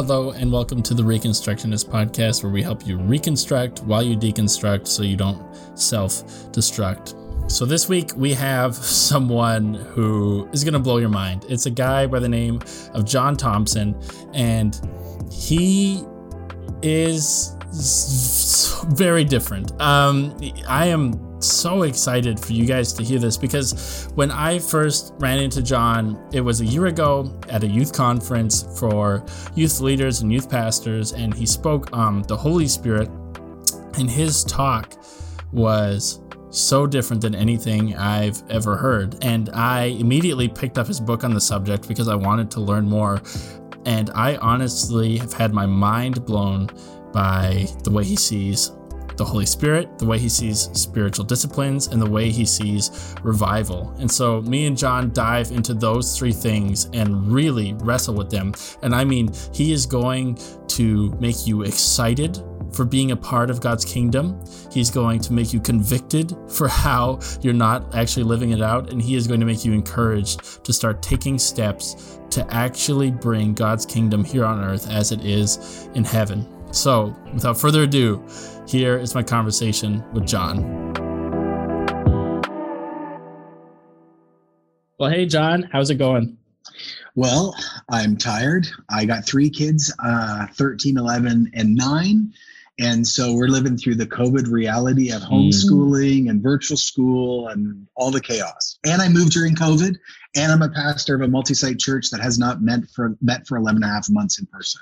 Hello, and welcome to the Reconstructionist podcast, where we help you reconstruct while you deconstruct so you don't self destruct. So, this week we have someone who is going to blow your mind. It's a guy by the name of Jon Thompson, and he is very different. Um, I am so excited for you guys to hear this because when I first ran into Jon, it was a year ago at a youth conference for youth leaders and youth pastors, and he spoke on the Holy Spirit, and his talk was so different than anything I've ever heard. And I immediately picked up his book on the subject because I wanted to learn more. And I honestly have had my mind blown by the way he sees the Holy Spirit, the way he sees spiritual disciplines, and the way he sees revival. And so, me and Jon dive into those three things and really wrestle with them. And I mean, he is going to make you excited for being a part of God's kingdom. He's going to make you convicted for how you're not actually living it out. And He is going to make you encouraged to start taking steps to actually bring God's kingdom here on earth as it is in heaven. So, without further ado, here is my conversation with Jon. Well, hey, Jon, how's it going? Well, I'm tired. I got three kids uh, 13, 11, and 9. And so we're living through the COVID reality of homeschooling mm. and virtual school and all the chaos. And I moved during COVID, and I'm a pastor of a multi site church that has not met for, met for 11 and a half months in person.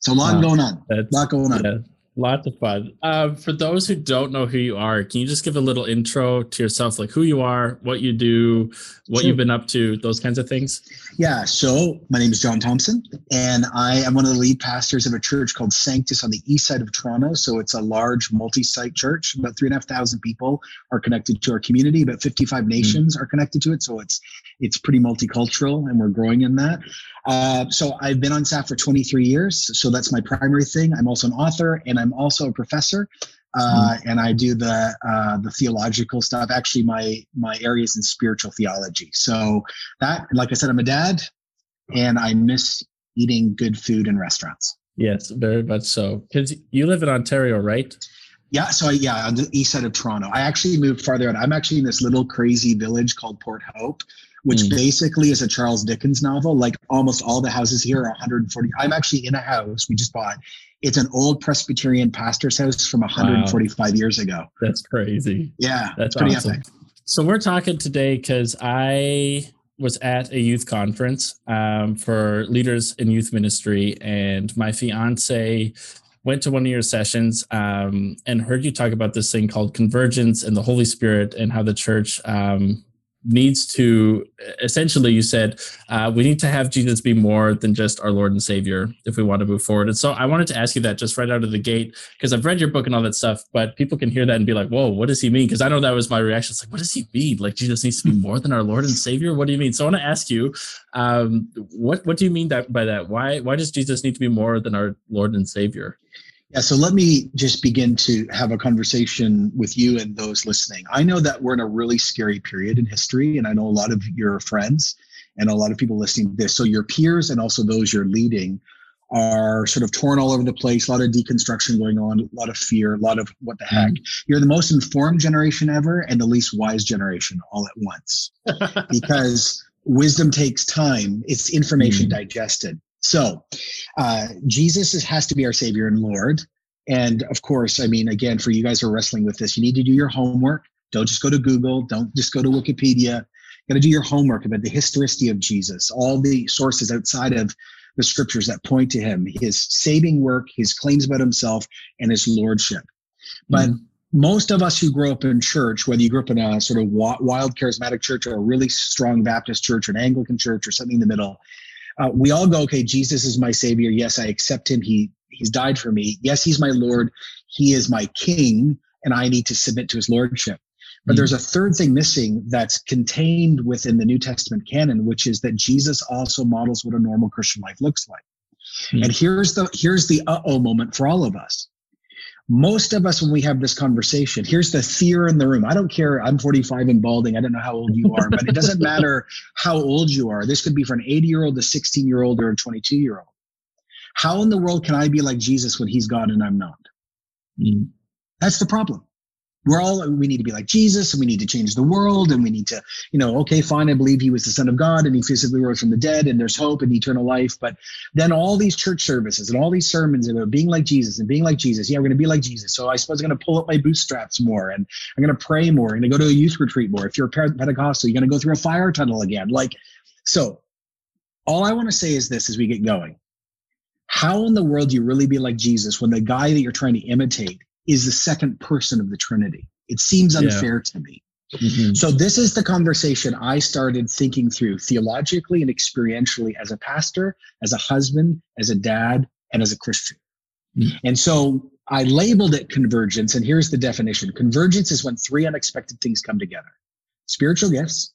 So a lot going on. A lot going on. Yeah, lots of fun. Uh, for those who don't know who you are, can you just give a little intro to yourself, like who you are, what you do, what sure. you've been up to, those kinds of things? Yeah. So my name is Jon Thompson, and I am one of the lead pastors of a church called Sanctus on the east side of Toronto. So it's a large multi-site church. About three and a half thousand people are connected to our community. About 55 hmm. nations mm-hmm. are connected to it. So it's it's pretty multicultural, and we're growing in that. Uh, so I've been on staff for 23 years. So that's my primary thing. I'm also an author and I'm also a professor. Uh, mm. and I do the uh, the theological stuff. Actually, my my area is in spiritual theology. So that, like I said, I'm a dad, and I miss eating good food in restaurants. Yes, very much so. Because you live in Ontario, right? Yeah, so I, yeah, on the east side of Toronto. I actually moved farther out. I'm actually in this little crazy village called Port Hope, which mm. basically is a Charles Dickens novel. Like almost all the houses here are 140. I'm actually in a house we just bought. It's an old Presbyterian pastor's house from 145 wow. years ago. That's crazy. Yeah, that's pretty awesome. epic. So we're talking today because I was at a youth conference um, for leaders in youth ministry, and my fiance went to one of your sessions um, and heard you talk about this thing called convergence and the Holy Spirit and how the church um, needs to essentially you said uh, we need to have jesus be more than just our lord and savior if we want to move forward. And so i wanted to ask you that just right out of the gate because i've read your book and all that stuff but people can hear that and be like whoa what does he mean? Because i know that was my reaction. It's like what does he mean? Like jesus needs to be more than our lord and savior? What do you mean? So i want to ask you um, what what do you mean that by that? Why why does jesus need to be more than our lord and savior yeah, so let me just begin to have a conversation with you and those listening. I know that we're in a really scary period in history, and I know a lot of your friends and a lot of people listening to this. So, your peers and also those you're leading are sort of torn all over the place, a lot of deconstruction going on, a lot of fear, a lot of what the heck. You're the most informed generation ever and the least wise generation all at once because wisdom takes time, it's information mm. digested. So, uh, Jesus is, has to be our Savior and Lord. And of course, I mean, again, for you guys who are wrestling with this, you need to do your homework. Don't just go to Google. Don't just go to Wikipedia. You got to do your homework about the historicity of Jesus, all the sources outside of the scriptures that point to him, his saving work, his claims about himself, and his lordship. But mm most of us who grow up in church, whether you grew up in a sort of wild charismatic church or a really strong Baptist church or an Anglican church or something in the middle, uh, we all go, okay, Jesus is my savior. Yes, I accept him. He he's died for me. Yes, he's my Lord. He is my king, and I need to submit to his lordship. But mm-hmm. there's a third thing missing that's contained within the New Testament canon, which is that Jesus also models what a normal Christian life looks like. Mm-hmm. And here's the here's the uh-oh moment for all of us most of us when we have this conversation here's the fear in the room. I don't care. I'm 45 and balding. I don't know how old you are but it doesn't matter how old you are. This could be for an 80 year old a 16 year old or a 22 year old How in the world can I be like Jesus when he's God and I'm not? Mm. That's the problem we're all we need to be like jesus and we need to change the world and we need to you know okay fine i believe he was the son of god and he physically rose from the dead and there's hope and eternal life. But then all these church services and all these sermons about being like jesus and being like jesus. Yeah we're going to be like jesus. So i suppose i'm going to pull up my bootstraps more and i'm going to pray more going to go to a youth retreat more. If you're a pentecostal you're going to go through a fire tunnel again. Like so all i want to say is this as we get going. How in the world do you really be like jesus when the guy that you're trying to imitate is the second person of the Trinity. It seems unfair yeah. to me. Mm-hmm. So, this is the conversation I started thinking through theologically and experientially as a pastor, as a husband, as a dad, and as a Christian. Mm-hmm. And so I labeled it convergence. And here's the definition convergence is when three unexpected things come together spiritual gifts,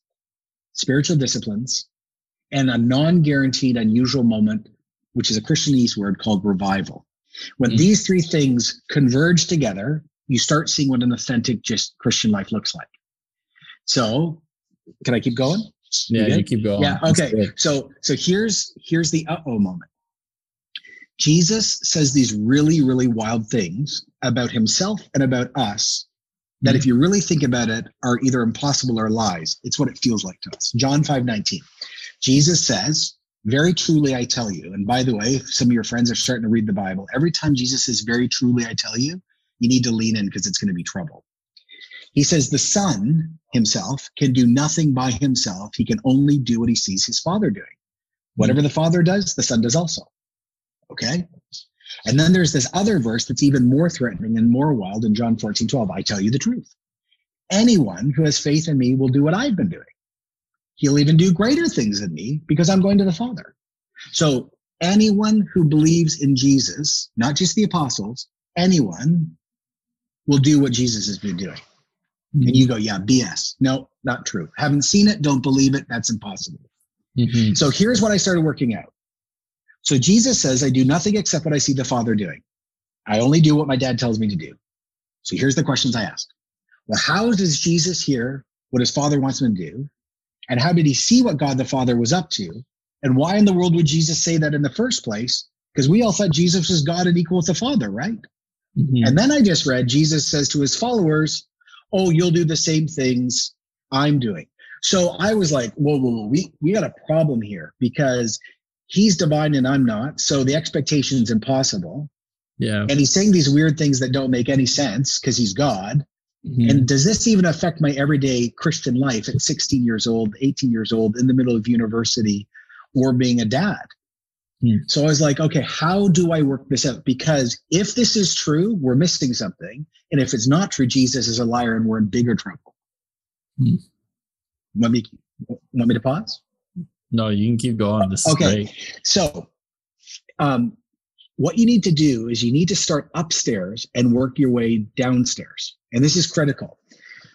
spiritual disciplines, and a non guaranteed unusual moment, which is a Christianese word called revival. When mm-hmm. these three things converge together, you start seeing what an authentic, just Christian life looks like. So, can I keep going? Yeah, you, you keep going. Yeah. Okay. So, so here's here's the uh oh moment. Jesus says these really, really wild things about himself and about us that, mm-hmm. if you really think about it, are either impossible or lies. It's what it feels like to us. John 5 19. Jesus says, very truly, I tell you. And by the way, some of your friends are starting to read the Bible, every time Jesus says, Very truly, I tell you, you need to lean in because it's going to be trouble. He says, The Son himself can do nothing by himself. He can only do what he sees his Father doing. Whatever the Father does, the Son does also. Okay? And then there's this other verse that's even more threatening and more wild in John 14, 12. I tell you the truth. Anyone who has faith in me will do what I've been doing. He'll even do greater things than me because I'm going to the Father. So anyone who believes in Jesus, not just the apostles, anyone will do what Jesus has been doing. Mm-hmm. And you go, yeah, BS. No, not true. Haven't seen it, don't believe it. That's impossible. Mm-hmm. So here's what I started working out. So Jesus says, I do nothing except what I see the Father doing. I only do what my dad tells me to do. So here's the questions I ask. Well, how does Jesus hear what his father wants him to do? And how did he see what God the Father was up to? And why in the world would Jesus say that in the first place? Because we all thought Jesus was God and equal with the Father, right? Mm-hmm. And then I just read Jesus says to his followers, Oh, you'll do the same things I'm doing. So I was like, whoa, whoa, whoa, we, we got a problem here because he's divine and I'm not. So the expectation is impossible. Yeah. And he's saying these weird things that don't make any sense because he's God. Mm-hmm. And does this even affect my everyday Christian life at 16 years old, 18 years old, in the middle of university, or being a dad? Mm. So I was like, okay, how do I work this out? Because if this is true, we're missing something. And if it's not true, Jesus is a liar and we're in bigger trouble. Mm. Want, me, want me to pause? No, you can keep going. This okay. So um, what you need to do is you need to start upstairs and work your way downstairs. And this is critical.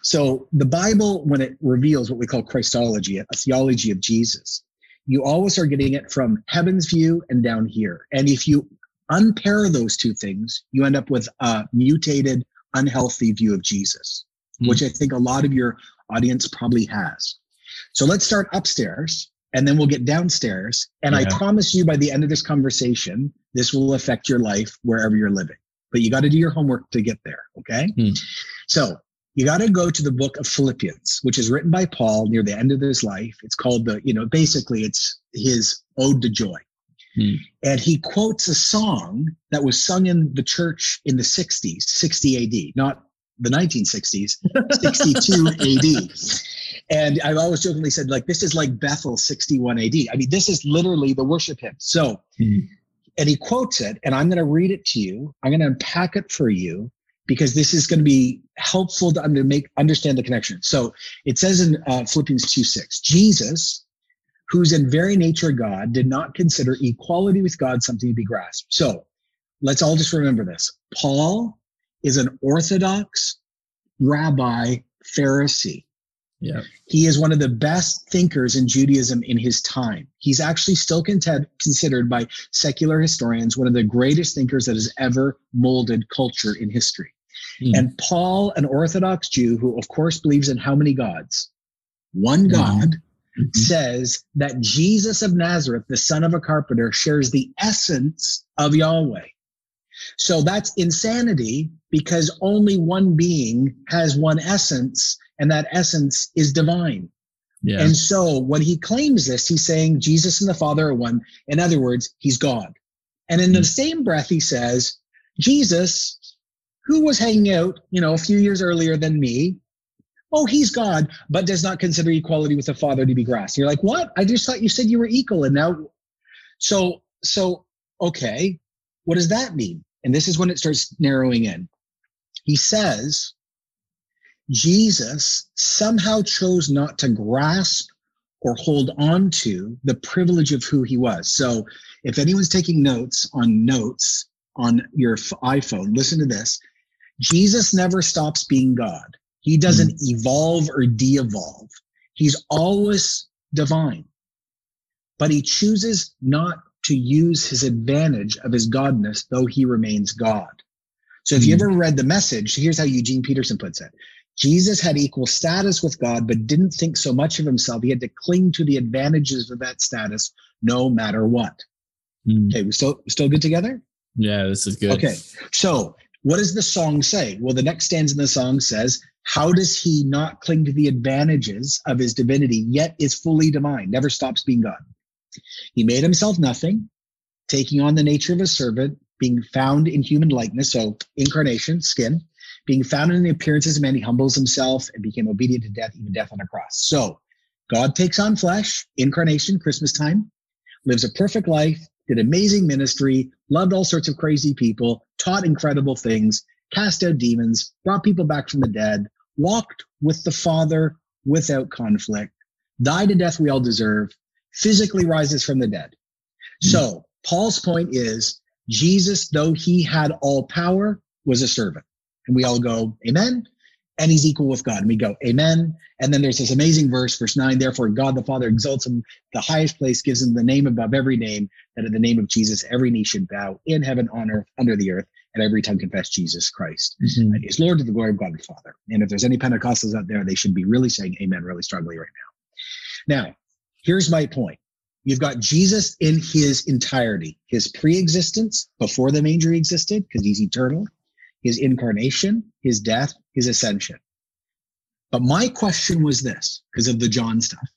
So the Bible, when it reveals what we call Christology, a theology of Jesus, you always are getting it from heaven's view and down here. And if you unpair those two things, you end up with a mutated, unhealthy view of Jesus, mm. which I think a lot of your audience probably has. So let's start upstairs and then we'll get downstairs. And yeah. I promise you by the end of this conversation, this will affect your life wherever you're living. But you got to do your homework to get there. Okay. Hmm. So you got to go to the book of Philippians, which is written by Paul near the end of his life. It's called the, you know, basically it's his ode to joy. Hmm. And he quotes a song that was sung in the church in the 60s, 60 AD, not the 1960s, 62 AD. And I've always jokingly said, like, this is like Bethel 61 AD. I mean, this is literally the worship hymn. So, mm-hmm. And he quotes it, and I'm going to read it to you. I'm going to unpack it for you because this is going to be helpful to under, make understand the connection. So it says in uh, Philippians 2 6, Jesus, who's in very nature God, did not consider equality with God something to be grasped. So let's all just remember this. Paul is an Orthodox rabbi Pharisee. Yeah. He is one of the best thinkers in Judaism in his time. He's actually still considered by secular historians one of the greatest thinkers that has ever molded culture in history. Mm. And Paul, an Orthodox Jew who, of course, believes in how many gods? One hmm. God. mm-hmm. says that Jesus of Nazareth, the son of a carpenter, shares the essence of Yahweh. So that's insanity because only one being has one essence, and that essence is divine. Yeah. And so when he claims this, he's saying Jesus and the Father are one. In other words, he's God. And in mm-hmm. the same breath, he says, Jesus, who was hanging out, you know, a few years earlier than me, oh, he's God, but does not consider equality with the Father to be grass. You're like, what? I just thought you said you were equal. And now, so, so, okay, what does that mean? And this is when it starts narrowing in. He says, Jesus somehow chose not to grasp or hold on to the privilege of who he was. So if anyone's taking notes on notes on your iPhone, listen to this. Jesus never stops being God. He doesn't mm. evolve or de evolve. He's always divine, but he chooses not to use his advantage of his godness, though he remains God. So if you ever read the message, here's how Eugene Peterson puts it. Jesus had equal status with God, but didn't think so much of himself. He had to cling to the advantages of that status no matter what. Mm. Okay, we still still good together? Yeah, this is good. Okay. So what does the song say? Well, the next stanza in the song says, How does he not cling to the advantages of his divinity, yet is fully divine, never stops being God? He made himself nothing, taking on the nature of a servant, being found in human likeness, so incarnation, skin, being found in the appearances of man, he humbles himself and became obedient to death, even death on a cross. So God takes on flesh, incarnation, Christmas time, lives a perfect life, did amazing ministry, loved all sorts of crazy people, taught incredible things, cast out demons, brought people back from the dead, walked with the Father without conflict, died a death we all deserve, physically rises from the dead. Mm-hmm. So Paul's point is Jesus, though he had all power, was a servant. And we all go, Amen and he's equal with God. And we go, Amen. And then there's this amazing verse, verse nine. Therefore, God the Father exalts him the highest place, gives him the name above every name, that in the name of Jesus, every knee should bow in heaven, on earth, under the earth, and every tongue confess Jesus Christ mm-hmm. is Lord to the glory of God the Father. And if there's any Pentecostals out there, they should be really saying Amen really strongly right now. Now, here's my point. You've got Jesus in his entirety, his pre-existence before the manger existed, because he's eternal his incarnation, his death, his ascension. But my question was this because of the John stuff.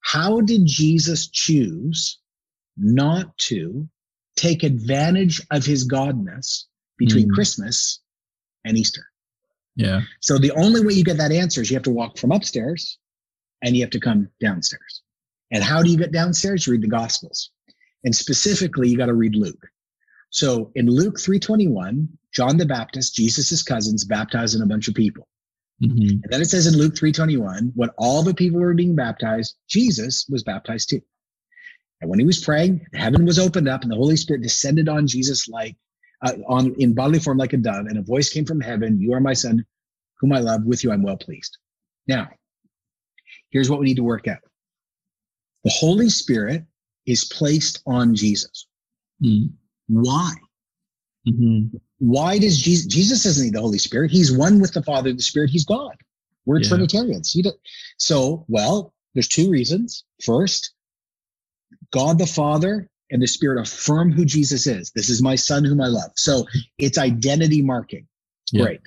How did Jesus choose not to take advantage of his godness between mm. Christmas and Easter? Yeah. So the only way you get that answer is you have to walk from upstairs and you have to come downstairs. And how do you get downstairs? You read the Gospels. And specifically, you got to read Luke. So in Luke 321, John the Baptist, Jesus' cousins, baptizing a bunch of people. Mm-hmm. And then it says in Luke 321, when all the people were being baptized, Jesus was baptized too. And when he was praying, heaven was opened up and the Holy Spirit descended on Jesus like uh, on in bodily form like a dove, and a voice came from heaven, You are my son, whom I love, with you I'm well pleased. Now, here's what we need to work out. The Holy Spirit is placed on Jesus. Mm. Why? Mm-hmm. Why does Jesus? Jesus doesn't need the Holy Spirit. He's one with the Father, the Spirit. He's God. We're yeah. Trinitarians. so, well, there's two reasons. First, God the Father and the Spirit affirm who Jesus is. This is my Son whom I love. So it's identity marking. Yeah. Great.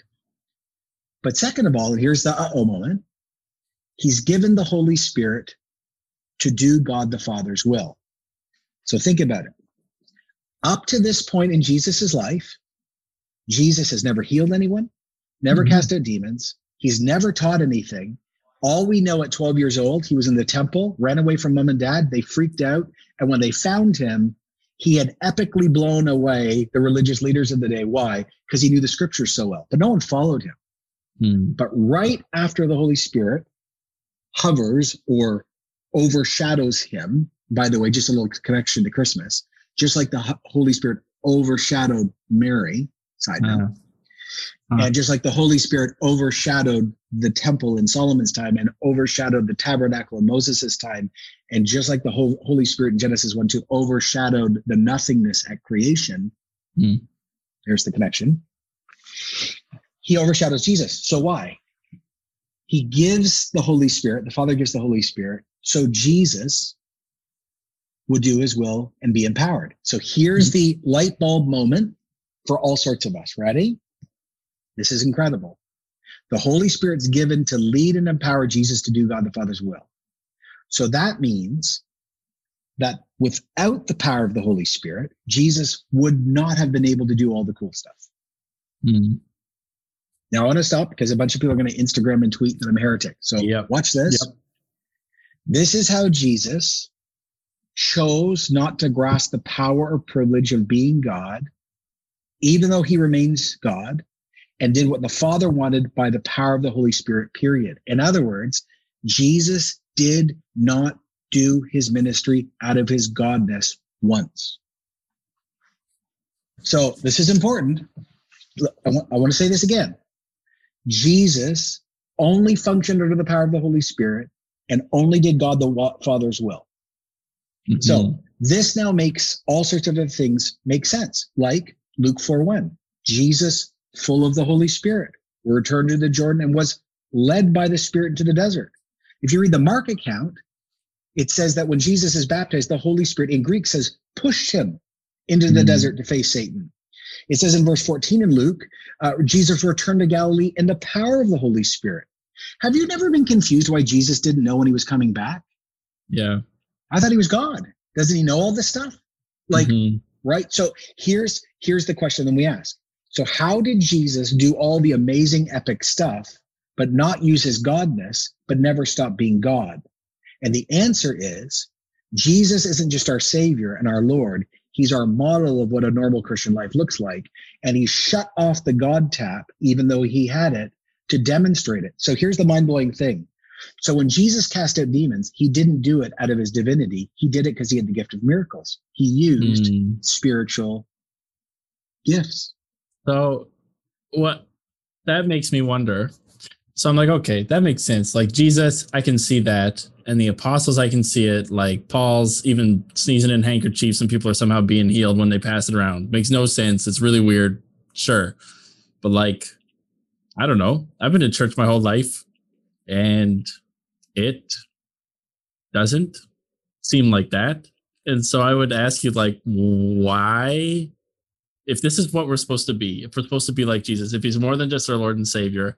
But second of all, and here's the uh oh moment He's given the Holy Spirit to do God the Father's will. So think about it. Up to this point in Jesus's life, Jesus has never healed anyone, never mm-hmm. cast out demons. He's never taught anything. All we know at 12 years old, he was in the temple, ran away from mom and dad. They freaked out. And when they found him, he had epically blown away the religious leaders of the day. Why? Because he knew the scriptures so well, but no one followed him. Mm. But right after the Holy Spirit hovers or overshadows him, by the way, just a little connection to Christmas, just like the Holy Spirit overshadowed Mary, side note. Uh, uh, and just like the Holy Spirit overshadowed the temple in Solomon's time and overshadowed the tabernacle in Moses' time, and just like the whole Holy Spirit in Genesis 1 2 overshadowed the nothingness at creation, mm. there's the connection. He overshadows Jesus. So why? He gives the Holy Spirit, the Father gives the Holy Spirit so Jesus would do his will and be empowered. So here's mm-hmm. the light bulb moment for all sorts of us. Ready? This is incredible. The Holy Spirit's given to lead and empower Jesus to do God the Father's will. So that means that without the power of the Holy Spirit, Jesus would not have been able to do all the cool stuff. Mm-hmm. Now I want to stop because a bunch of people are going to Instagram and tweet that I'm a heretic. So yep. watch this. Yep. This is how Jesus chose not to grasp the power or privilege of being God, even though he remains God, and did what the Father wanted by the power of the Holy Spirit, period. In other words, Jesus did not do his ministry out of his godness once. So this is important. I want, I want to say this again. Jesus only functioned under the power of the Holy Spirit and only did God the Father's will. Mm-hmm. So this now makes all sorts of other things make sense, like Luke 4 1. Jesus, full of the Holy Spirit, returned to the Jordan and was led by the Spirit into the desert. If you read the Mark account, it says that when Jesus is baptized, the Holy Spirit in Greek says pushed him into the mm-hmm. desert to face Satan. It says in verse 14 in Luke, uh, Jesus returned to Galilee in the power of the Holy Spirit. Have you never been confused why Jesus didn't know when he was coming back? Yeah. I thought he was God. Doesn't he know all this stuff? Like, mm-hmm. right? So here's here's the question that we ask. So how did Jesus do all the amazing epic stuff, but not use his godness, but never stop being God? And the answer is Jesus isn't just our Savior and our Lord. He's our model of what a normal Christian life looks like. And he shut off the God tap, even though he had it, to demonstrate it. So here's the mind blowing thing. So when Jesus cast out demons, he didn't do it out of his divinity. He did it because he had the gift of miracles. He used mm. spiritual gifts. So what that makes me wonder. So I'm like, okay, that makes sense. Like Jesus, I can see that. And the apostles, I can see it. Like Paul's even sneezing in handkerchiefs and people are somehow being healed when they pass it around. Makes no sense. It's really weird. Sure. But like I don't know. I've been in church my whole life and it doesn't seem like that. And so I would ask you, like, why, if this is what we're supposed to be, if we're supposed to be like Jesus, if he's more than just our Lord and Savior,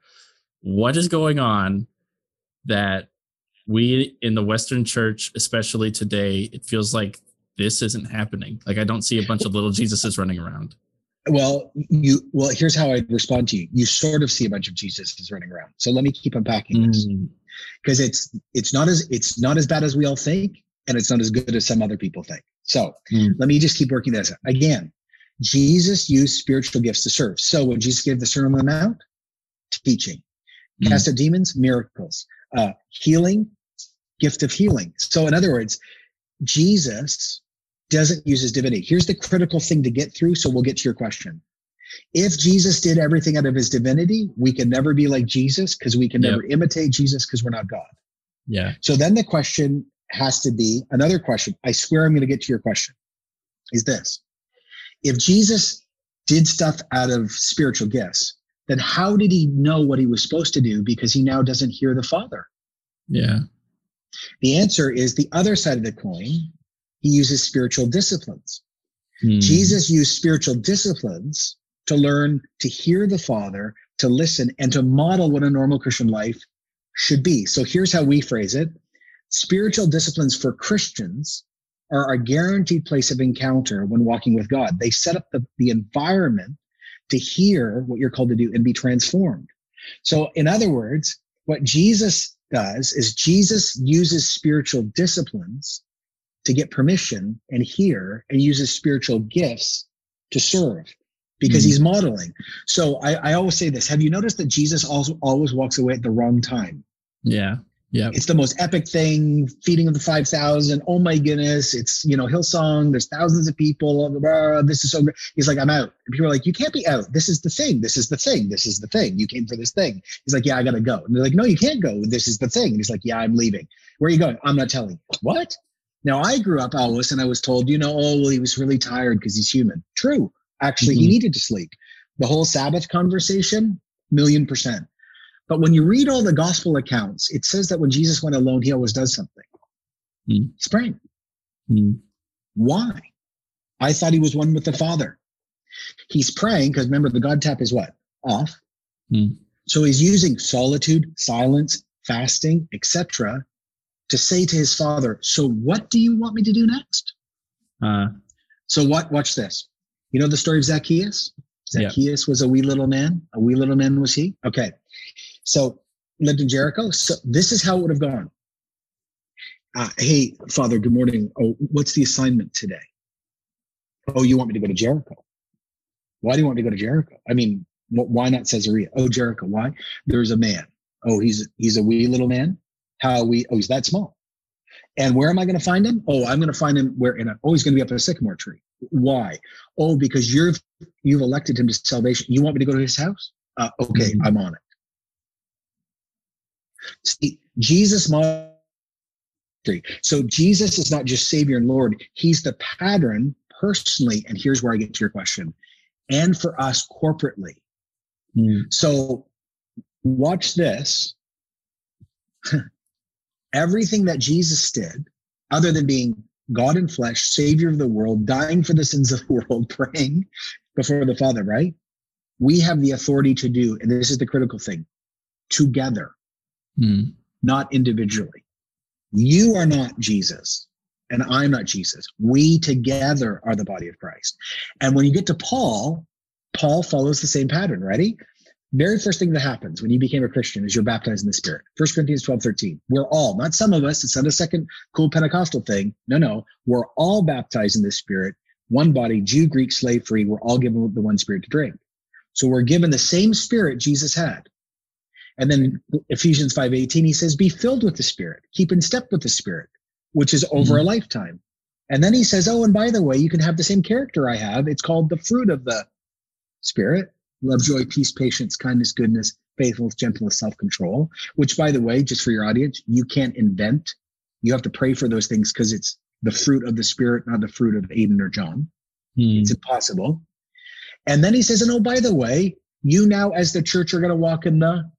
what is going on that we in the Western church, especially today, it feels like this isn't happening? Like, I don't see a bunch of little Jesuses running around. Well, you well, here's how I respond to you. You sort of see a bunch of Jesuses running around. So let me keep unpacking mm. this. Because it's it's not as it's not as bad as we all think, and it's not as good as some other people think. So mm. let me just keep working this. Again, Jesus used spiritual gifts to serve. So when Jesus gave the Sermon on the Mount, teaching, mm. cast out demons, miracles, uh, healing, gift of healing. So in other words, Jesus doesn't use his divinity. Here's the critical thing to get through. So we'll get to your question. If Jesus did everything out of his divinity, we can never be like Jesus because we can yep. never imitate Jesus because we're not God. Yeah. So then the question has to be another question. I swear I'm going to get to your question is this. If Jesus did stuff out of spiritual gifts, then how did he know what he was supposed to do because he now doesn't hear the Father? Yeah. The answer is the other side of the coin he uses spiritual disciplines. Hmm. Jesus used spiritual disciplines to learn to hear the Father, to listen, and to model what a normal Christian life should be. So here's how we phrase it spiritual disciplines for Christians are a guaranteed place of encounter when walking with God. They set up the, the environment to hear what you're called to do and be transformed. So, in other words, what Jesus does is Jesus uses spiritual disciplines to get permission and hear and use his spiritual gifts to serve because mm-hmm. he's modeling. So I, I, always say this. Have you noticed that Jesus also always walks away at the wrong time? Yeah. Yeah. It's the most epic thing, feeding of the 5,000. Oh my goodness. It's, you know, Hillsong. There's thousands of people. Blah, blah, blah, this is so great. He's like, I'm out. And people are like, you can't be out. This is the thing. This is the thing. This is the thing. You came for this thing. He's like, yeah, I got to go. And they're like, no, you can't go. This is the thing. And he's like, yeah, I'm leaving. Where are you going? I'm not telling. What? Now, I grew up Elvis and I was told, you know, oh, well, he was really tired because he's human. True. Actually, mm-hmm. he needed to sleep. The whole Sabbath conversation, million percent. But when you read all the gospel accounts, it says that when Jesus went alone, he always does something. Mm. He's praying. Mm. Why? I thought he was one with the Father. He's praying because remember, the God tap is what? Off. Mm. So he's using solitude, silence, fasting, etc., to say to his father, "So what do you want me to do next?" Uh, so what? Watch this. You know the story of Zacchaeus. Zacchaeus yeah. was a wee little man. A wee little man was he? Okay. So lived in Jericho. So this is how it would have gone. Uh, hey, Father, good morning. Oh, what's the assignment today? Oh, you want me to go to Jericho? Why do you want me to go to Jericho? I mean, why not Caesarea? Oh, Jericho. Why? There's a man. Oh, he's he's a wee little man. How we? Oh, he's that small. And where am I going to find him? Oh, I'm going to find him where in a. Oh, he's going to be up in a sycamore tree. Why? Oh, because you've you've elected him to salvation. You want me to go to his house? Uh, okay, mm-hmm. I'm on it. See, Jesus model. So Jesus is not just Savior and Lord; He's the pattern personally. And here's where I get to your question, and for us corporately. Mm. So watch this. Everything that Jesus did, other than being God in flesh, Savior of the world, dying for the sins of the world, praying before the Father, right? We have the authority to do, and this is the critical thing together, mm. not individually. You are not Jesus, and I'm not Jesus. We together are the body of Christ. And when you get to Paul, Paul follows the same pattern. Ready? Very first thing that happens when you became a Christian is you're baptized in the Spirit. First Corinthians 12, 13. We're all, not some of us, it's not a second cool Pentecostal thing. No, no. We're all baptized in the Spirit, one body, Jew, Greek, slave free. We're all given the one Spirit to drink. So we're given the same Spirit Jesus had. And then Ephesians 5:18 he says, be filled with the Spirit, keep in step with the Spirit, which is over mm-hmm. a lifetime. And then he says, oh, and by the way, you can have the same character I have. It's called the fruit of the Spirit love, joy, peace, patience, kindness, goodness, faithfulness, gentleness, self control, which, by the way, just for your audience, you can't invent. You have to pray for those things because it's the fruit of the Spirit, not the fruit of Aiden or Jon. Hmm. It's impossible. And then he says, and oh, by the way, you now, as the church, are going to walk in the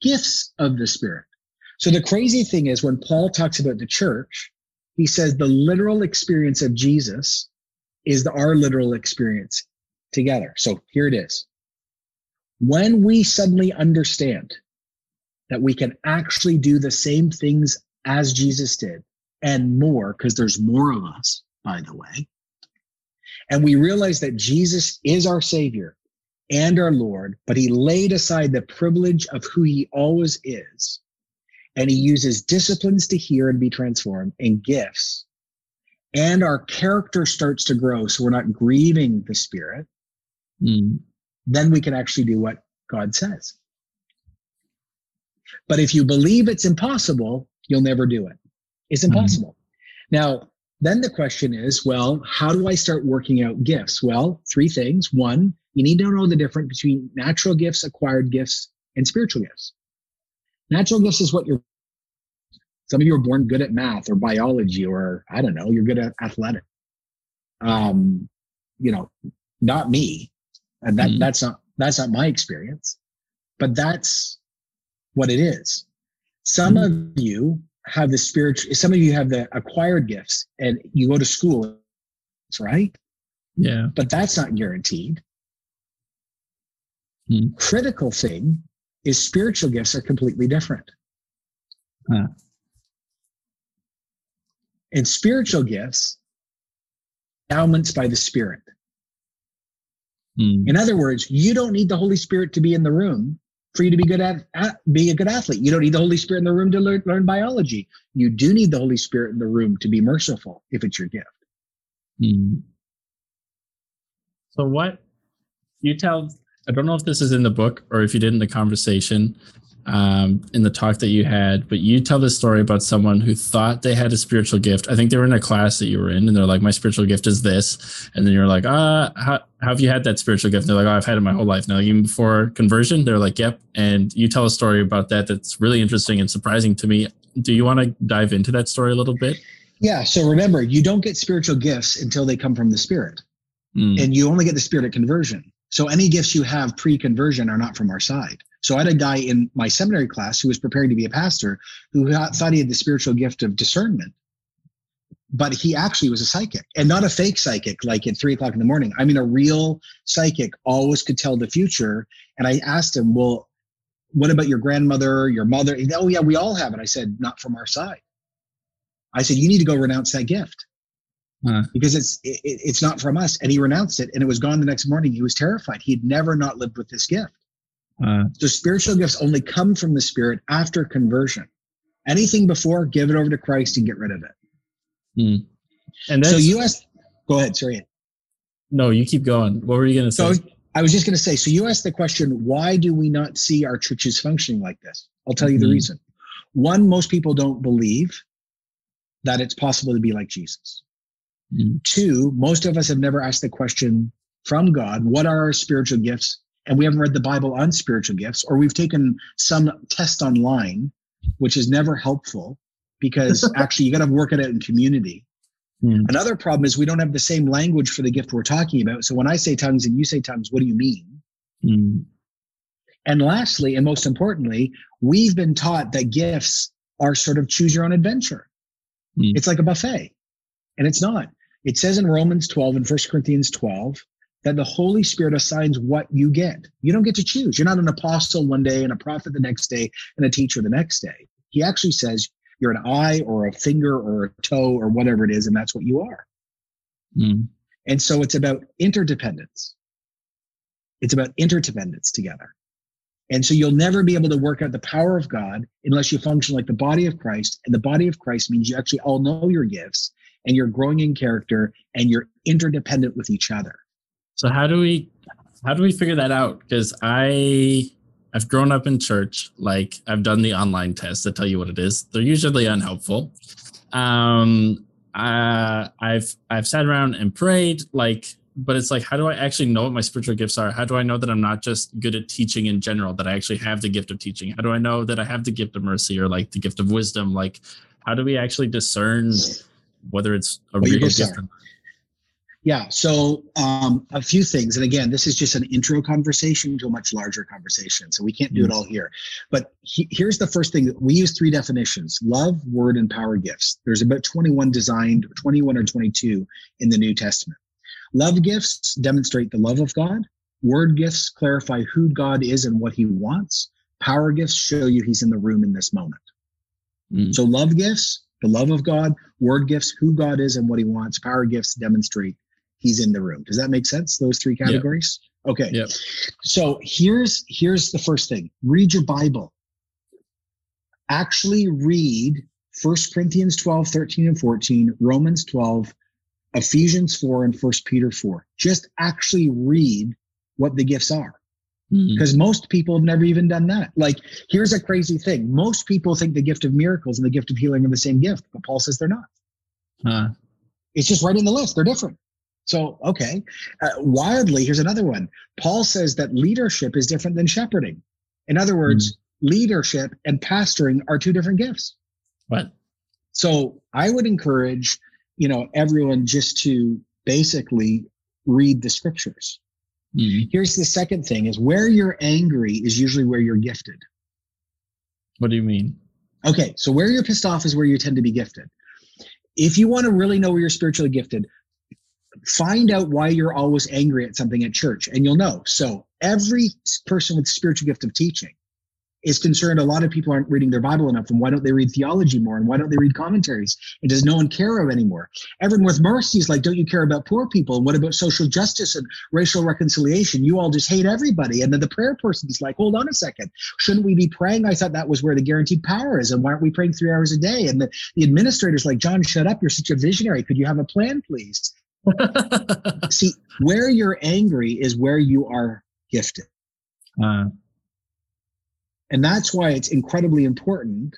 gifts of the Spirit. So the crazy thing is when Paul talks about the church, he says the literal experience of Jesus is the, our literal experience together. So here it is. When we suddenly understand that we can actually do the same things as Jesus did and more, because there's more of us, by the way, and we realize that Jesus is our Savior and our Lord, but He laid aside the privilege of who He always is, and He uses disciplines to hear and be transformed and gifts. And our character starts to grow, so we're not grieving the Spirit. Mm then we can actually do what God says. But if you believe it's impossible, you'll never do it. It's mm-hmm. impossible. Mm-hmm. Now, then the question is, well, how do I start working out gifts? Well, three things. One, you need to know the difference between natural gifts, acquired gifts, and spiritual gifts. Natural gifts is what you're some of you are born good at math or biology or I don't know, you're good at athletic. Um, you know, not me and that mm. that's not that's not my experience but that's what it is some mm. of you have the spiritual some of you have the acquired gifts and you go to school right yeah but that's not guaranteed mm. critical thing is spiritual gifts are completely different huh. and spiritual gifts endowments by the spirit Mm. In other words, you don't need the Holy Spirit to be in the room for you to be good at, at be a good athlete. You don't need the Holy Spirit in the room to learn, learn biology. You do need the Holy Spirit in the room to be merciful if it's your gift. Mm. So what you tell I don't know if this is in the book or if you did in the conversation, um, in the talk that you had, but you tell this story about someone who thought they had a spiritual gift. I think they were in a class that you were in, and they're like, "My spiritual gift is this," and then you're like, "Ah, how, how have you had that spiritual gift?" And they're like, "Oh, I've had it my whole life." Now, even before conversion, they're like, "Yep." And you tell a story about that that's really interesting and surprising to me. Do you want to dive into that story a little bit? Yeah. So remember, you don't get spiritual gifts until they come from the Spirit, mm. and you only get the Spirit at conversion. So any gifts you have pre-conversion are not from our side. So I had a guy in my seminary class who was preparing to be a pastor who thought he had the spiritual gift of discernment. but he actually was a psychic and not a fake psychic like at three o'clock in the morning. I mean, a real psychic always could tell the future. And I asked him, well, what about your grandmother, your mother? oh, yeah, we all have it. I said, not from our side. I said, you need to go renounce that gift huh. because it's it, it's not from us. And he renounced it, and it was gone the next morning. He was terrified. He'd never not lived with this gift. Uh, so spiritual gifts only come from the spirit after conversion. Anything before, give it over to Christ and get rid of it. Hmm. And so you asked. Go ahead. Sorry. No, you keep going. What were you going to say? So I was just going to say. So you asked the question: Why do we not see our churches functioning like this? I'll tell you mm-hmm. the reason. One, most people don't believe that it's possible to be like Jesus. Two, most of us have never asked the question from God, what are our spiritual gifts? And we haven't read the Bible on spiritual gifts, or we've taken some test online, which is never helpful because actually you got to work it out in community. Mm. Another problem is we don't have the same language for the gift we're talking about. So when I say tongues and you say tongues, what do you mean? Mm. And lastly, and most importantly, we've been taught that gifts are sort of choose your own adventure. Mm. It's like a buffet, and it's not. It says in Romans 12 and 1 Corinthians 12 that the Holy Spirit assigns what you get. You don't get to choose. You're not an apostle one day and a prophet the next day and a teacher the next day. He actually says you're an eye or a finger or a toe or whatever it is, and that's what you are. Mm. And so it's about interdependence. It's about interdependence together. And so you'll never be able to work out the power of God unless you function like the body of Christ. And the body of Christ means you actually all know your gifts and you're growing in character and you're interdependent with each other. So how do we how do we figure that out? Because I I've grown up in church. Like I've done the online tests that tell you what it is. They're usually unhelpful. Um, uh, I've I've sat around and prayed. Like but it's like how do i actually know what my spiritual gifts are how do i know that i'm not just good at teaching in general that i actually have the gift of teaching how do i know that i have the gift of mercy or like the gift of wisdom like how do we actually discern whether it's a real gift yeah so um, a few things and again this is just an intro conversation to a much larger conversation so we can't do mm. it all here but he, here's the first thing we use three definitions love word and power gifts there's about 21 designed 21 or 22 in the new testament Love gifts demonstrate the love of God. Word gifts clarify who God is and what he wants. Power gifts show you he's in the room in this moment. Mm. So, love gifts, the love of God. Word gifts, who God is and what he wants. Power gifts demonstrate he's in the room. Does that make sense? Those three categories? Yep. Okay. Yep. So, here's here's the first thing read your Bible. Actually, read First Corinthians 12, 13, and 14, Romans 12, Ephesians 4 and First Peter 4. Just actually read what the gifts are. Because mm-hmm. most people have never even done that. Like, here's a crazy thing. Most people think the gift of miracles and the gift of healing are the same gift, but Paul says they're not. Uh, it's just right in the list. They're different. So, okay. Uh, wildly, here's another one. Paul says that leadership is different than shepherding. In other words, mm-hmm. leadership and pastoring are two different gifts. What? So, I would encourage you know everyone just to basically read the scriptures mm-hmm. here's the second thing is where you're angry is usually where you're gifted. What do you mean? Okay so where you're pissed off is where you tend to be gifted. If you want to really know where you're spiritually gifted find out why you're always angry at something at church and you'll know. So every person with spiritual gift of teaching is concerned a lot of people aren't reading their Bible enough. And why don't they read theology more? And why don't they read commentaries? And does no one care of anymore? Everyone with mercy is like, don't you care about poor people? And what about social justice and racial reconciliation? You all just hate everybody. And then the prayer person is like, hold on a second. Shouldn't we be praying? I thought that was where the guaranteed power is. And why aren't we praying three hours a day? And the, the administrator's like, Jon, shut up. You're such a visionary. Could you have a plan, please? See, where you're angry is where you are gifted. Uh. And that's why it's incredibly important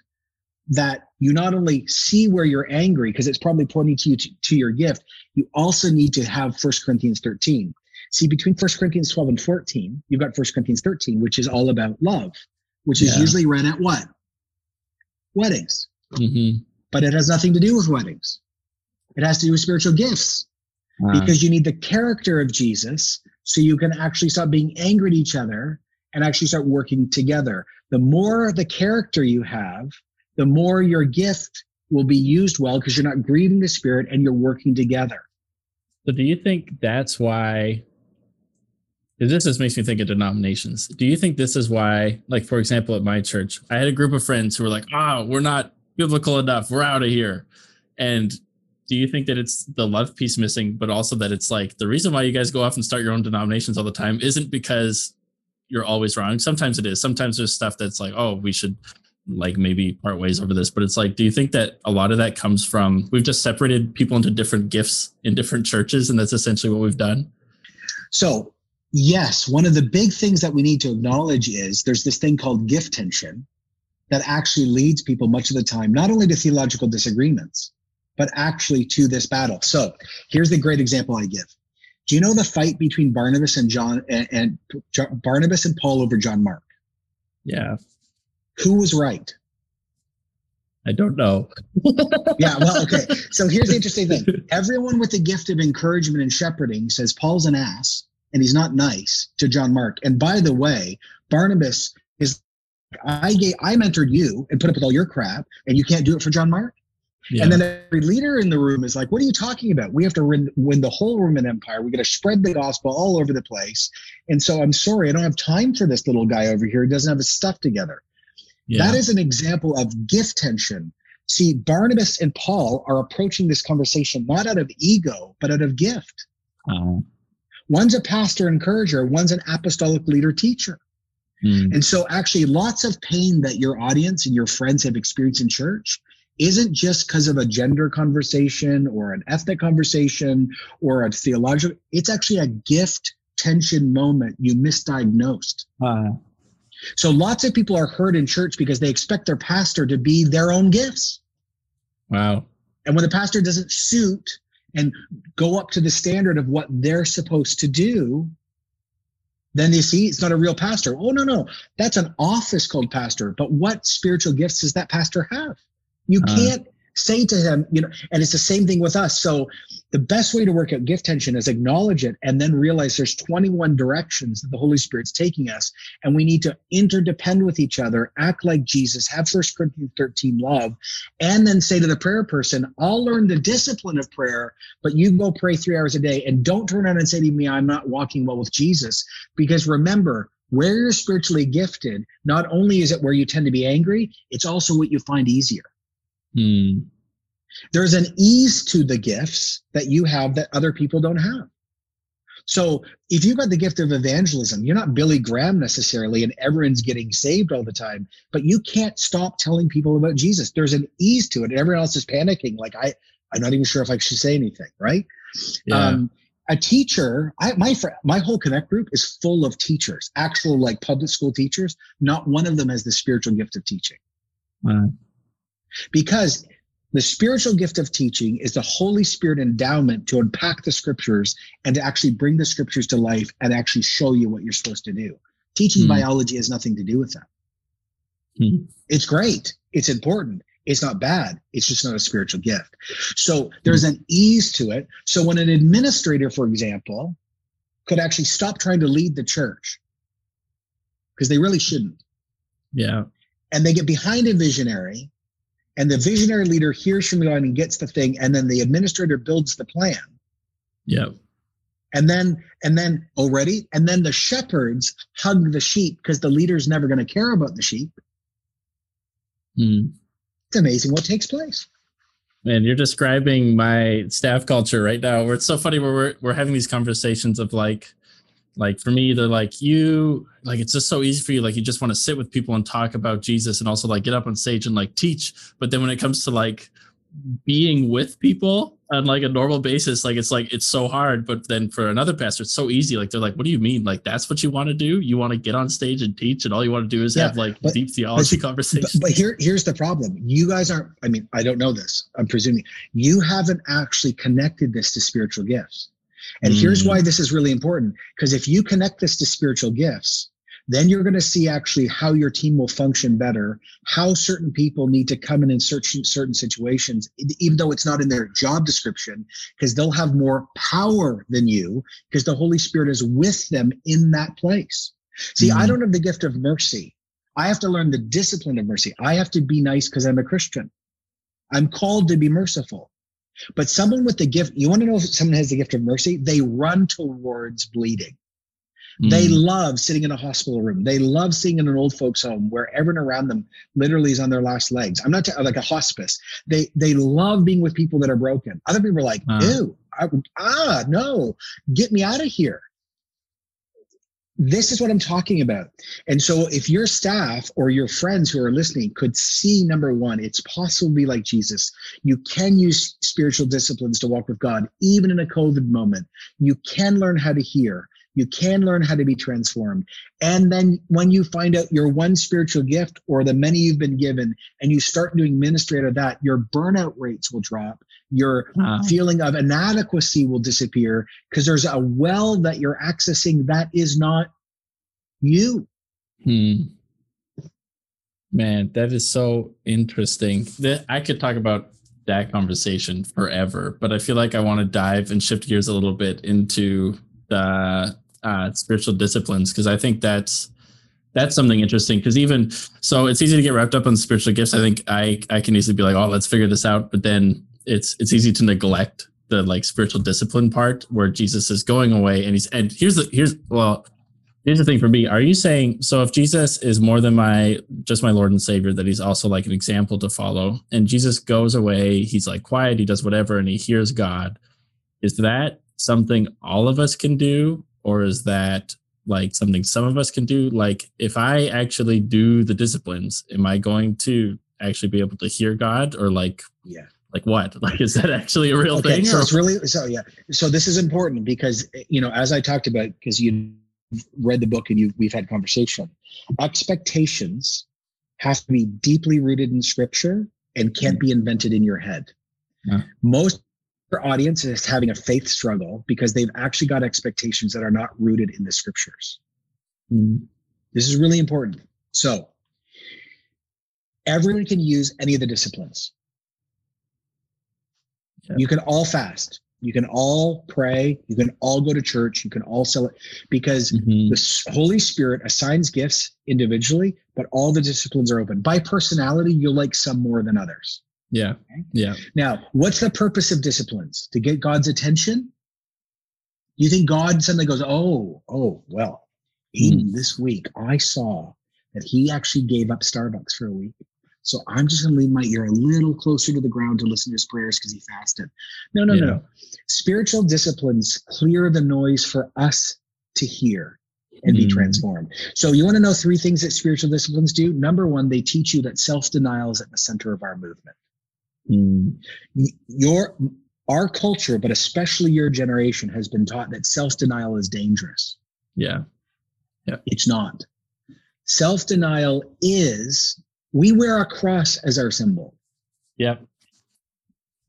that you not only see where you're angry, because it's probably pointing to you to, to, your gift, you also need to have First Corinthians 13. See, between First Corinthians 12 and 14, you've got First Corinthians 13, which is all about love, which is usually read at what? Weddings. Mm-hmm. But it has nothing to do with weddings. It has to do with spiritual gifts. Because you need the character of Jesus so you can actually stop being angry at each other and actually start working together the more the character you have, the more your gift will be used well because you're not grieving the spirit and you're working together. So do you think that's why this just makes me think of denominations. Do you think this is why, like, for example, at my church, I had a group of friends who were like, oh, we're not biblical enough. We're out of here. And do you think that it's the love piece missing, but also that it's like the reason why you guys go off and start your own denominations all the time isn't because you're always wrong. Sometimes it is. Sometimes there's stuff that's like, oh, we should like maybe part ways over this. But it's like, do you think that a lot of that comes from we've just separated people into different gifts in different churches, and that's essentially what we've done? So yes, one of the big things that we need to acknowledge is there's this thing called gift tension that actually leads people much of the time not only to theological disagreements, but actually to this battle. So here's the great example I give. Do you know the fight between Barnabas and John and, and Barnabas and Paul over John Mark? Yeah. Who was right? I don't know. yeah, well, okay. So here's the interesting thing. Everyone with the gift of encouragement and shepherding says Paul's an ass and he's not nice to John Mark. And by the way, Barnabas is I gave I mentored you and put up with all your crap, and you can't do it for John Mark. Yeah. And then every leader in the room is like, "What are you talking about? We have to win, win the whole Roman Empire. We got to spread the gospel all over the place." And so, I'm sorry, I don't have time for this little guy over here who doesn't have his stuff together. Yeah. That is an example of gift tension. See, Barnabas and Paul are approaching this conversation not out of ego, but out of gift. Uh-huh. One's a pastor encourager, one's an apostolic leader teacher. Mm. And so, actually, lots of pain that your audience and your friends have experienced in church isn't just because of a gender conversation or an ethnic conversation or a theological, it's actually a gift tension moment you misdiagnosed. Uh. So, lots of people are hurt in church because they expect their pastor to be their own gifts. Wow. And when the pastor doesn't suit and go up to the standard of what they're supposed to do, then they see it's not a real pastor. Oh, no, no. That's an office called pastor. But what spiritual gifts does that pastor have? You uh, can't say to him, you know, and it's the same thing with us. So the best way to work out gift tension is acknowledge it and then realize there's 21 directions that the Holy Spirit's taking us. And we need to interdepend with each other, act like Jesus, have First Corinthians 13 love, and then say to the prayer person, I'll learn the discipline of prayer, but you go pray three hours a day and don't turn around and say to me, I'm not walking well with Jesus. Because remember, where you're spiritually gifted, not only is it where you tend to be angry, it's also what you find easier. Hmm. There's an ease to the gifts that you have that other people don't have. So if you've got the gift of evangelism, you're not Billy Graham necessarily, and everyone's getting saved all the time, but you can't stop telling people about Jesus. There's an ease to it, and everyone else is panicking. Like I, I'm not even sure if I should say anything, right? Yeah. Um, a teacher, I, my fr- my whole connect group is full of teachers, actual like public school teachers. Not one of them has the spiritual gift of teaching. Wow. Because the spiritual gift of teaching is the Holy Spirit endowment to unpack the scriptures and to actually bring the scriptures to life and actually show you what you're supposed to do. Teaching mm. biology has nothing to do with that. Mm. It's great. It's important. It's not bad. It's just not a spiritual gift. So there's an ease to it. So when an administrator, for example, could actually stop trying to lead the church because they really shouldn't. Yeah. And they get behind a visionary and the visionary leader hears from God and gets the thing, and then the administrator builds the plan. Yeah. And then, and then already, and then the shepherds hug the sheep because the leader's never going to care about the sheep. Mm. It's amazing what takes place. Man, you're describing my staff culture right now where it's so funny where we're, we're having these conversations of like, like for me, they're like you, like it's just so easy for you. Like you just want to sit with people and talk about Jesus and also like get up on stage and like teach. But then when it comes to like being with people on like a normal basis, like it's like it's so hard. But then for another pastor, it's so easy. Like they're like, what do you mean? Like that's what you want to do? You want to get on stage and teach, and all you want to do is yeah, have like but, deep theology but, conversations. But, but here, here's the problem. You guys aren't. I mean, I don't know this. I'm presuming you haven't actually connected this to spiritual gifts. And mm. here's why mm. this is really important because if you connect this to spiritual gifts, then you're going to see actually how your team will function better, how certain people need to come in in certain certain situations, even though it's not in their job description, because they'll have more power than you, because the Holy Spirit is with them in that place. See, mm. I don't have the gift of mercy. I have to learn the discipline of mercy. I have to be nice because I'm a Christian. I'm called to be merciful. But someone with the gift, you want to know if someone has the gift of mercy? They run towards bleeding. They Mm. love sitting in a hospital room. They love sitting in an old folks' home where everyone around them literally is on their last legs. I'm not ta- like a hospice. They they love being with people that are broken. Other people are like, Ah. ew, I, ah, no, get me out of here. This is what I'm talking about. And so, if your staff or your friends who are listening could see number one, it's possible to be like Jesus. You can use spiritual disciplines to walk with God, even in a COVID moment. You can learn how to hear. You can learn how to be transformed. And then when you find out your one spiritual gift or the many you've been given, and you start doing ministry out of that, your burnout rates will drop. Your Wow. feeling of inadequacy will disappear because there's a well that you're accessing that is not you. Hmm. Man, that is so interesting. That I could talk about that conversation forever, but I feel like I want to dive and shift gears a little bit into the uh, spiritual disciplines because I think that's that's something interesting. Because even so, it's easy to get wrapped up on spiritual gifts. I think I I can easily be like, oh, let's figure this out, but then it's it's easy to neglect the like spiritual discipline part where Jesus is going away and he's and here's the here's well Here's the thing for me. Are you saying so if Jesus is more than my just my Lord and Savior, that he's also like an example to follow, and Jesus goes away, he's like quiet, he does whatever, and he hears God. Is that something all of us can do, or is that like something some of us can do? Like if I actually do the disciplines, am I going to actually be able to hear God, or like Yeah. Like what? Like is that actually a real Okay, thing? so or- it's really so yeah. So this is important because you know, as I talked about, because you read the book and you we've had conversation, expectations have to be deeply rooted in scripture and can't be invented in your head. Yeah. Most of audience is having a faith struggle because they've actually got expectations that are not rooted in the scriptures. Mm, This is really important. So everyone can use any of the disciplines. You can all fast. You can all pray. You can all go to church. You can all sell it because mhm. the Holy Spirit assigns gifts individually, but all the disciplines are open. By personality, you'll like some more than others. Yeah. Yeah. Now, what's the purpose of disciplines? To get God's attention? You think God suddenly goes, oh, oh, well, Aiden, this week I saw that he actually gave up Starbucks for a week. So I'm just going to leave my ear a little closer to the ground to listen to his prayers because he fasted. No, no, Yeah. no, no. Spiritual disciplines clear the noise for us to hear and be Mm. transformed. So you want to know three things that spiritual disciplines do? Number one, they teach you that self-denial is at the center of our movement Mm, your our culture but especially your generation has been taught that self-denial is dangerous Yeah. yeah. it's not self-denial is we wear a cross as our symbol. Yep.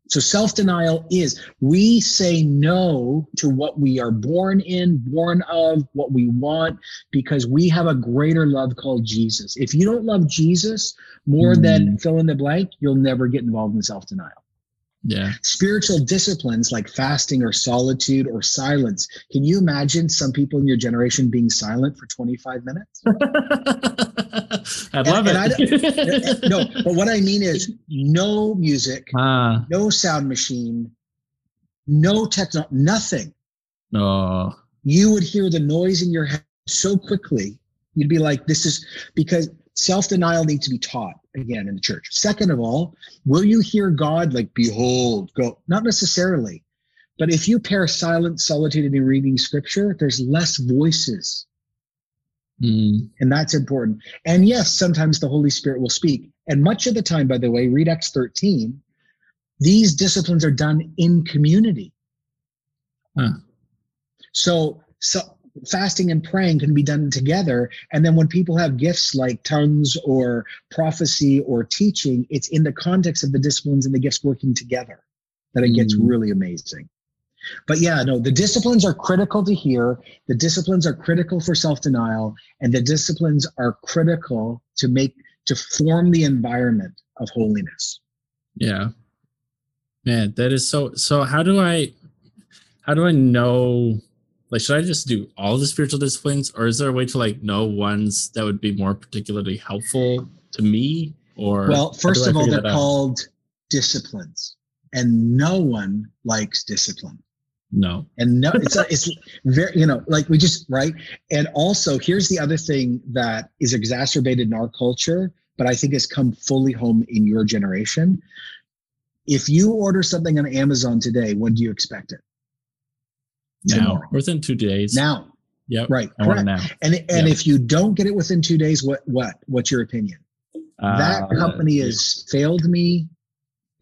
so self-denial is we say no to what we are born in born of what we want because we have a greater love called jesus. If you don't love jesus more than mm. fill in the blank you'll never get involved in self-denial Yeah. spiritual disciplines like fasting or solitude or silence. Can you imagine some people in your generation being silent for 25 minutes? I'd love and I it. no, but what I mean is no music, Ah, no sound machine, no techno, nothing. no. You would hear the noise in your head so quickly. You'd be like, this is because self denial needs to be taught again in the church. Second of all, will you hear God like, behold, go? Not necessarily. But if you pair silent solitude, and reading scripture, there's less voices. Mm, And that's important. And yes, sometimes the Holy Spirit will speak. And much of the time, by the way, read Acts 13, these disciplines are done in community. Huh. So, so fasting and praying can be done together. And then when people have gifts like tongues or prophecy or teaching, it's in the context of the disciplines and the gifts working together that it gets Mm. really amazing. But yeah, no, the disciplines are critical to hear. The disciplines are critical for self denial, and the disciplines are critical to make to form the environment of holiness. yeah. Man, that is so so how do I how do I know like should I just do all the spiritual disciplines or is there a way to like know ones that would be more particularly helpful to me or Well, first of all, they're out? called disciplines, and no one likes discipline. No. And no, it's uh, it's very you know like we just right. And also here's the other thing that is exacerbated in our culture, but I think has come fully home in your generation. If you order something on Amazon today, when do you expect it? Now, Tomorrow. within two days. Now, Yep. right? I want it Correct. now. And and Yeah. if you don't get it within two days, what what what's your opinion? that Uh, company has failed me.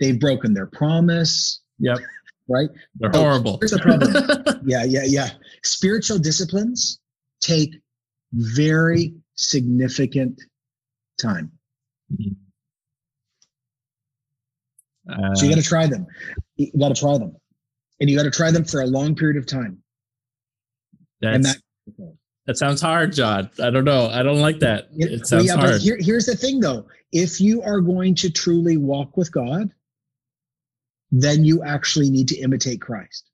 They've broken their promise, Yep. right? They're So, horrible. here's the problem. Yeah, yeah, yeah. Spiritual disciplines take very significant time. Uh, So you got to try them. You got to try them. And you got to try them for a long period of time. That's, that that sounds hard, Jon. I don't know. I don't like that. Yeah, It sounds yeah, hard. But here, here's the thing, though. If you are going to truly walk with God, then you actually need to imitate Christ.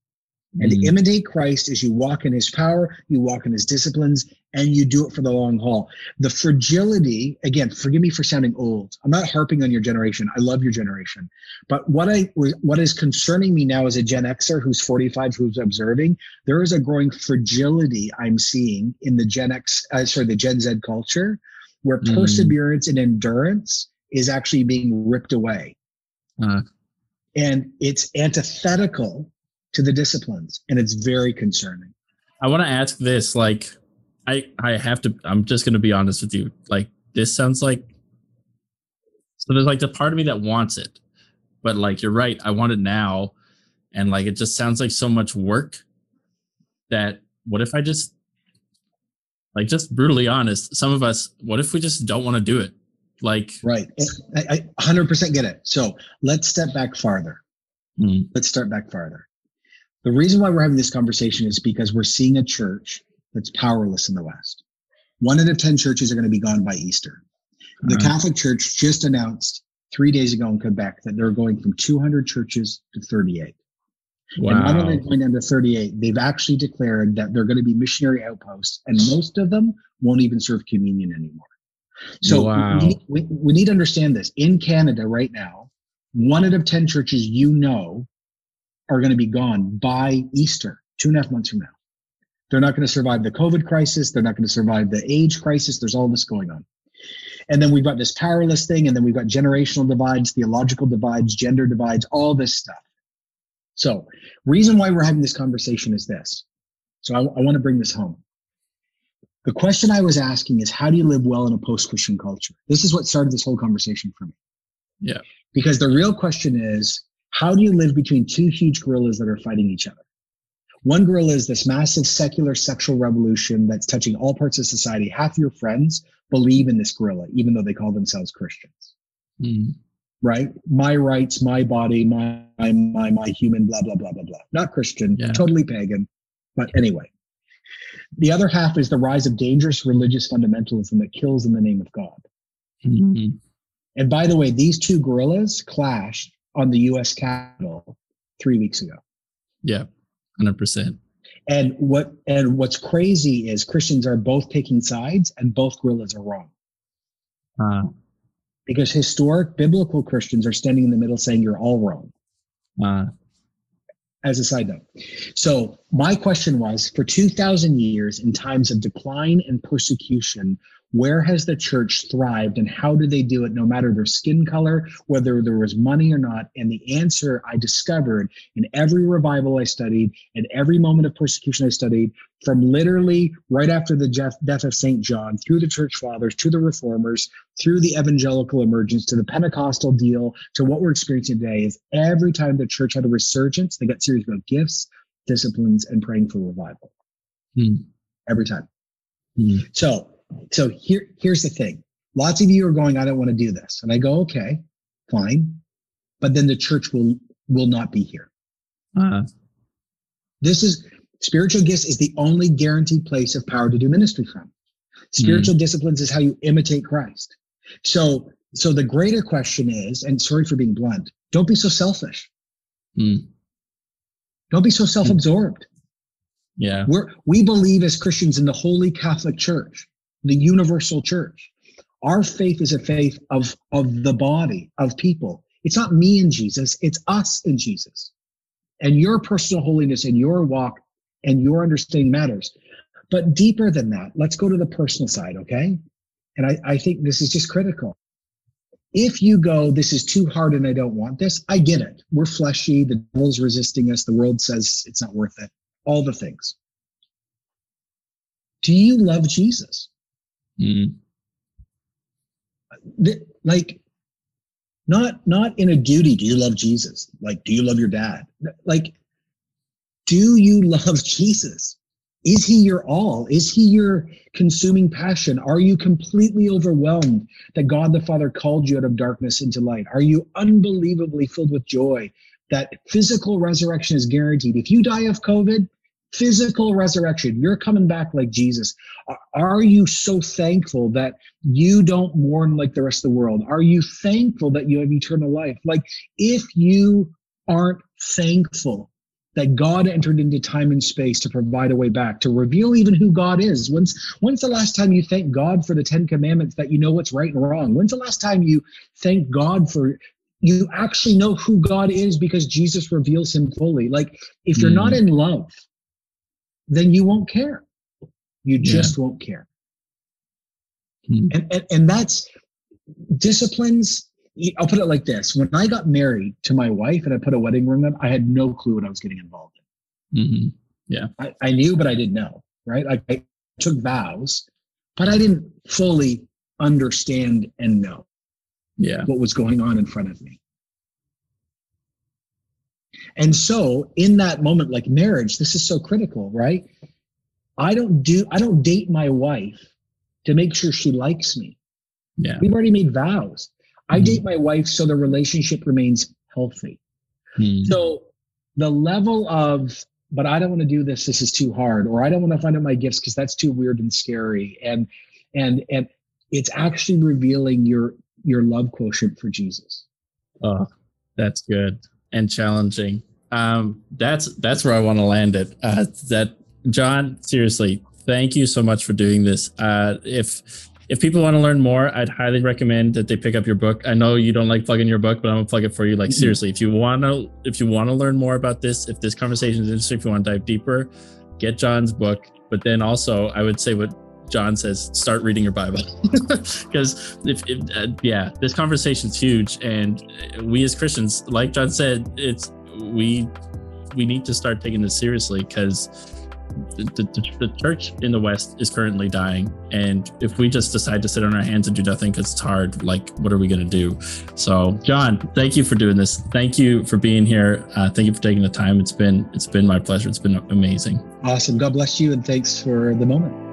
And Mm. to imitate Christ is you walk in his power, you walk in his disciplines, and you do it for the long haul. The fragility, again, forgive me for sounding old. I'm not harping on your generation. I love your generation. But what I what is concerning me now as a Gen Xer who's 45, who's observing, there is a growing fragility I'm seeing in the Gen X, uh, sorry, the Gen Z culture, where Mm. perseverance and endurance is actually being ripped away. Uh. and it's antithetical to the disciplines, and it's very concerning. I want to ask this. Like, I I have to. I'm just gonna be honest with you. Like, this sounds like. So there's like the part of me that wants it, but like you're right. I want it now, and like it just sounds like so much work. That what if I just, like, just brutally honest. Some of us. What if we just don't want to do it? Like, Right. I, I 100% get it. So let's step back farther. Hmm. Let's start back farther. The reason why we're having this conversation is because we're seeing a church that's powerless in the West. One out of 10 churches are going to be gone by Easter. The Uh, Catholic Church just announced three days ago in Quebec that they're going from 200 churches to 38. And not only going down to 38, they've actually declared that they're going to be missionary outposts, and most of them won't even serve communion anymore. So Wow. we, we, we need to understand this. In Canada right now, one out of 10 churches you know are going to be gone by Easter, two and a half months from now. They're not going to survive the COVID crisis. They're not going to survive the age crisis. There's all this going on. And then we've got this powerless thing, and then we've got generational divides, theological divides, gender divides, all this stuff. So, reason why we're having this conversation is this. So, I, I want to bring this home. The question I was asking is, how do you live well in a post-Christian culture? This is what started this whole conversation for me. Yeah. Because the real question is, how do you live between two huge gorillas that are fighting each other? One gorilla is this massive secular sexual revolution that's touching all parts of society. Half your friends believe in this gorilla, even though they call themselves Christians Hmm. right? My rights, my body, my my my, human, blah blah blah blah blah. Not Christian, Yeah. totally pagan, but anyway. The other half is the rise of dangerous religious fundamentalism that kills in the name of God. Hmm. And by the way, these two gorillas clashed on the U.S. Capitol three weeks ago. Yeah. Hundred percent. And what and what's crazy is Christians are both taking sides, and both gorillas are wrong. Uh, Because historic biblical Christians are standing in the middle saying you're all wrong. uh, as a side note. So my question was for 2000 years in times of decline and persecution, where has the church thrived and how do they do it no matter their skin color, whether there was money or not? And the answer I discovered in every revival I studied and every moment of persecution I studied from literally right after the death, of St. John through the church fathers to the reformers through the evangelical emergence to the Pentecostal deal to what we're experiencing today is every time the church had a resurgence, they got serious about gifts, disciplines, and praying for revival. Hmm. Every time. Hmm. So, so here, here's the thing. Lots of you are going, I don't want to do this. And I go, okay, fine. But then the church will will not be here. uh, This is spiritual gifts is the only guaranteed place of power to do ministry from. Spiritual disciplines is how you imitate Christ. So, so the greater question is, and sorry for being blunt, don't be so selfish. hmm. Don't be so self-absorbed. Yeah. We're, we believe as Christians in the Holy Catholic Church, the universal church. Our faith is a faith of, of the body, of people. It's not me and Jesus, it's us and Jesus. And your personal holiness and your walk and your understanding matters. But deeper than that, let's go to the personal side, okay? And I, I think this is just critical. If you go, this is too hard and I don't want this, I get it. We're fleshy, the devil's resisting us, the world says it's not worth it, all the things. Do you love Jesus? Mm. Like, not not in a duty do you love jesus? Like do you love your dad? Like do you love jesus? Is he your all? Is he your consuming passion? Are you completely overwhelmed that god the father called you out of darkness into light? Are you unbelievably filled with joy that physical resurrection is guaranteed? If you die of covid physical resurrection. You're coming back like Jesus. Are you so thankful that you don't mourn like the rest of the world? Are you thankful that you have eternal life? Like, if you aren't thankful that God entered into time and space to provide a way back, to reveal even who God is. When's when's the last time you thank God for the Ten Commandments that you know what's right and wrong? When's the last time you thank God for you actually know who God is because Jesus reveals him fully? Like if you're mm. not in love, then you won't care. You just yeah. won't care. Hmm. And, and, and that's disciplines. I'll put it like this. When I got married to my wife and I put a wedding ring on, I had no clue what I was getting involved in. Mm-hmm. Yeah. I, I knew, but I didn't know. Right. I, I took vows, but I didn't fully understand and know yeah. what was going on in front of me. And so in that moment, like marriage, this is so critical, right? I don't do, I don't date my wife to make sure she likes me. Yeah. We've already made vows. I mm-hmm. date my wife so the relationship remains healthy. Mm-hmm. So the level of, but I don't want to do this. This is too hard, or I don't want to find out my gifts because that's too weird and scary. And and and it's actually revealing your your love quotient for Jesus. Oh, that's good and challenging. Um, that's that's where I want to land it. Uh, that Jon, seriously, thank you so much for doing this. Uh, if if people want to learn more, I'd highly recommend that they pick up your book. I know you don't like plugging your book, but I'm gonna plug it for you. Like mm-hmm. seriously, if you want to if you want to learn more about this, if this conversation is interesting, if you want to dive deeper, get Jon's book. But then also, I would say what Jon says, start reading your Bible. Because if, if uh, yeah, this conversation is huge, and we as Christians, like Jon said, it's we we need to start taking this seriously because the, the, the, church in the West is currently dying, and if we just decide to sit on our hands and do nothing because it's hard, like what are we going to do? So, Jon, thank you for doing this. Thank you for being here. Uh, thank you for taking the time. It's been it's been my pleasure. It's been amazing. Awesome. God bless you, and thanks for the moment.